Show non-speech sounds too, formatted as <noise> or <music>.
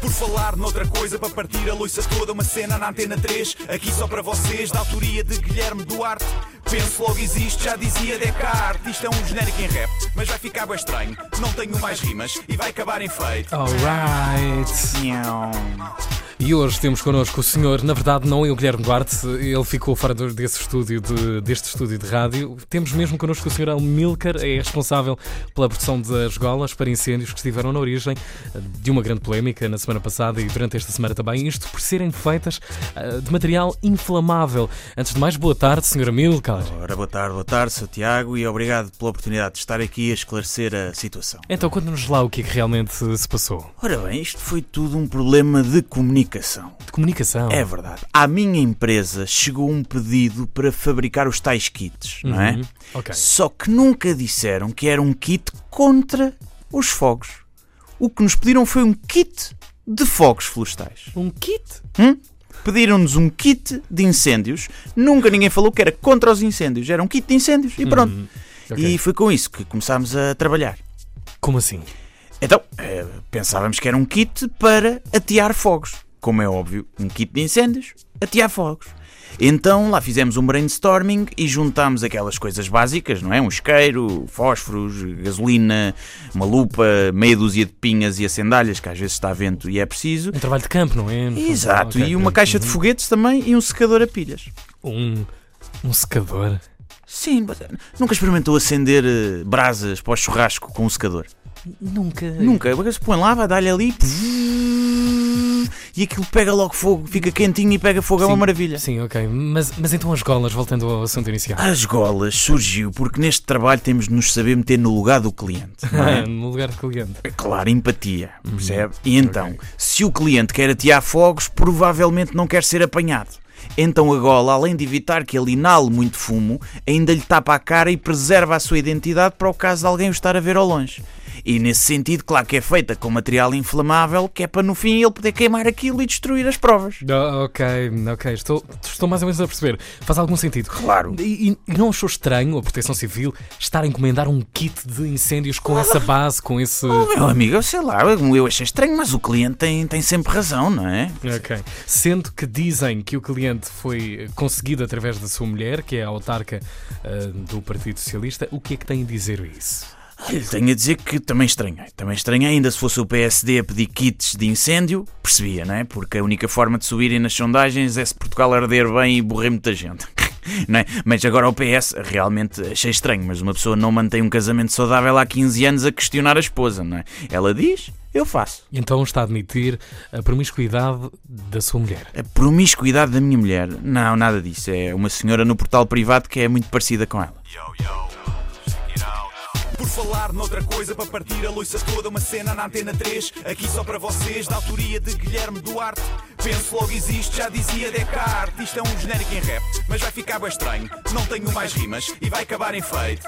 Por falar noutra coisa, para partir a loiça toda, uma cena na antena 3, aqui só para vocês, da autoria de Guilherme Duarte. Penso logo existe, já dizia Descartes. Isto é um genérico em rap, mas vai ficar bem estranho. Não tenho mais rimas e vai acabar em feito. Alright. E hoje temos connosco o senhor, na verdade não é o Guilherme Duarte, ele ficou fora desse estúdio de- deste estúdio de rádio. Temos mesmo connosco o senhor Almilcar, é responsável pela produção das golas para incêndios que estiveram na origem eh, de uma grande polémica na semana passada e durante esta semana também, isto por serem feitas eh, de material inflamável. Antes de mais, boa tarde, senhor Amilcar. Ora, boa tarde, boa tarde, sou Tiago e obrigado pela oportunidade de estar aqui a esclarecer a situação. Então, conta-nos lá o que é que realmente se passou. Ora bem, isto foi tudo um problema de comunicação. De comunicação. É verdade. À minha empresa chegou um pedido para fabricar os tais kits, não é? Uhum. Ok. Só que nunca disseram que era um kit contra os fogos. O que nos pediram foi um kit de fogos florestais. Um kit? Hum? Pediram-nos um kit de incêndios. Nunca ninguém falou que era contra os incêndios. Era um kit de incêndios. E pronto. Uhum. Ok. E foi com isso que começámos a trabalhar. Como assim? Então, eh, pensávamos que era um kit para atear fogos. Como é óbvio, um kit de incêndios, atear fogos. Então lá fizemos um brainstorming e juntámos aquelas coisas básicas, não é? Um isqueiro, fósforos, gasolina, uma lupa, meia dúzia de pinhas e acendalhas, que às vezes está vento e é preciso. Um trabalho de campo, não é? Exato, Ok, e uma caixa de foguetes também e um secador a pilhas. Um, um secador. Sim, eh, nunca experimentou acender eh, brasas para o churrasco com um secador? Nunca. Nunca. Agora se põe lá, vai dar-lhe ali e aquilo pega logo fogo, fica quentinho e pega fogo, é uma Sim, maravilha. Sim, ok. Mas, mas então as golas, voltando ao assunto inicial. As golas surgiu porque neste trabalho temos de nos saber meter no lugar do cliente. Não é? <laughs> no lugar de cliente. É claro, empatia, percebe? E então, Ok. se o cliente quer atear fogos, provavelmente não quer ser apanhado. Então a gola, além de evitar que ele inale muito fumo, ainda lhe tapa a cara e preserva a sua identidade para o caso de alguém o estar a ver ao longe. E nesse sentido, claro que é feita com material inflamável, que é para no fim ele poder queimar aquilo e destruir as provas. Ah, ok, ok. Estou, estou mais ou menos a perceber. Faz algum sentido. Claro. E, e- não achou estranho a Proteção Civil estar a encomendar um kit de incêndios com essa base, com esse. Oh, meu amigo, eu sei lá, eu achei estranho, mas o cliente tem, tem sempre razão, não é? Ok. Sendo que dizem que o cliente foi conseguido através da sua mulher, que é a autarca ah, do Partido Socialista, o que é que tem a dizer isso? Olha, tenho a dizer que também estranhei. Também estranhei, ainda se fosse o PSD a pedir kits de incêndio, percebia, não é? Porque a única forma de subirem nas sondagens é se Portugal arder bem e morrer muita gente. <laughs> Não é? Mas agora o PS, realmente achei estranho, mas uma pessoa não mantém um casamento saudável há 15 anos a questionar a esposa, não é? Ela diz, eu faço. Então está a admitir a promiscuidade da sua mulher. A promiscuidade da minha mulher, não, nada disso. É uma senhora no portal privado que é muito parecida com ela. Por falar noutra coisa, para partir a loiça toda, uma cena na antena 3, aqui só para vocês, da autoria de Guilherme Duarte. Penso logo existe, já dizia Descartes. Isto é um genérico em rap, mas vai ficar bem estranho. Não tenho mais rimas e vai acabar em feito.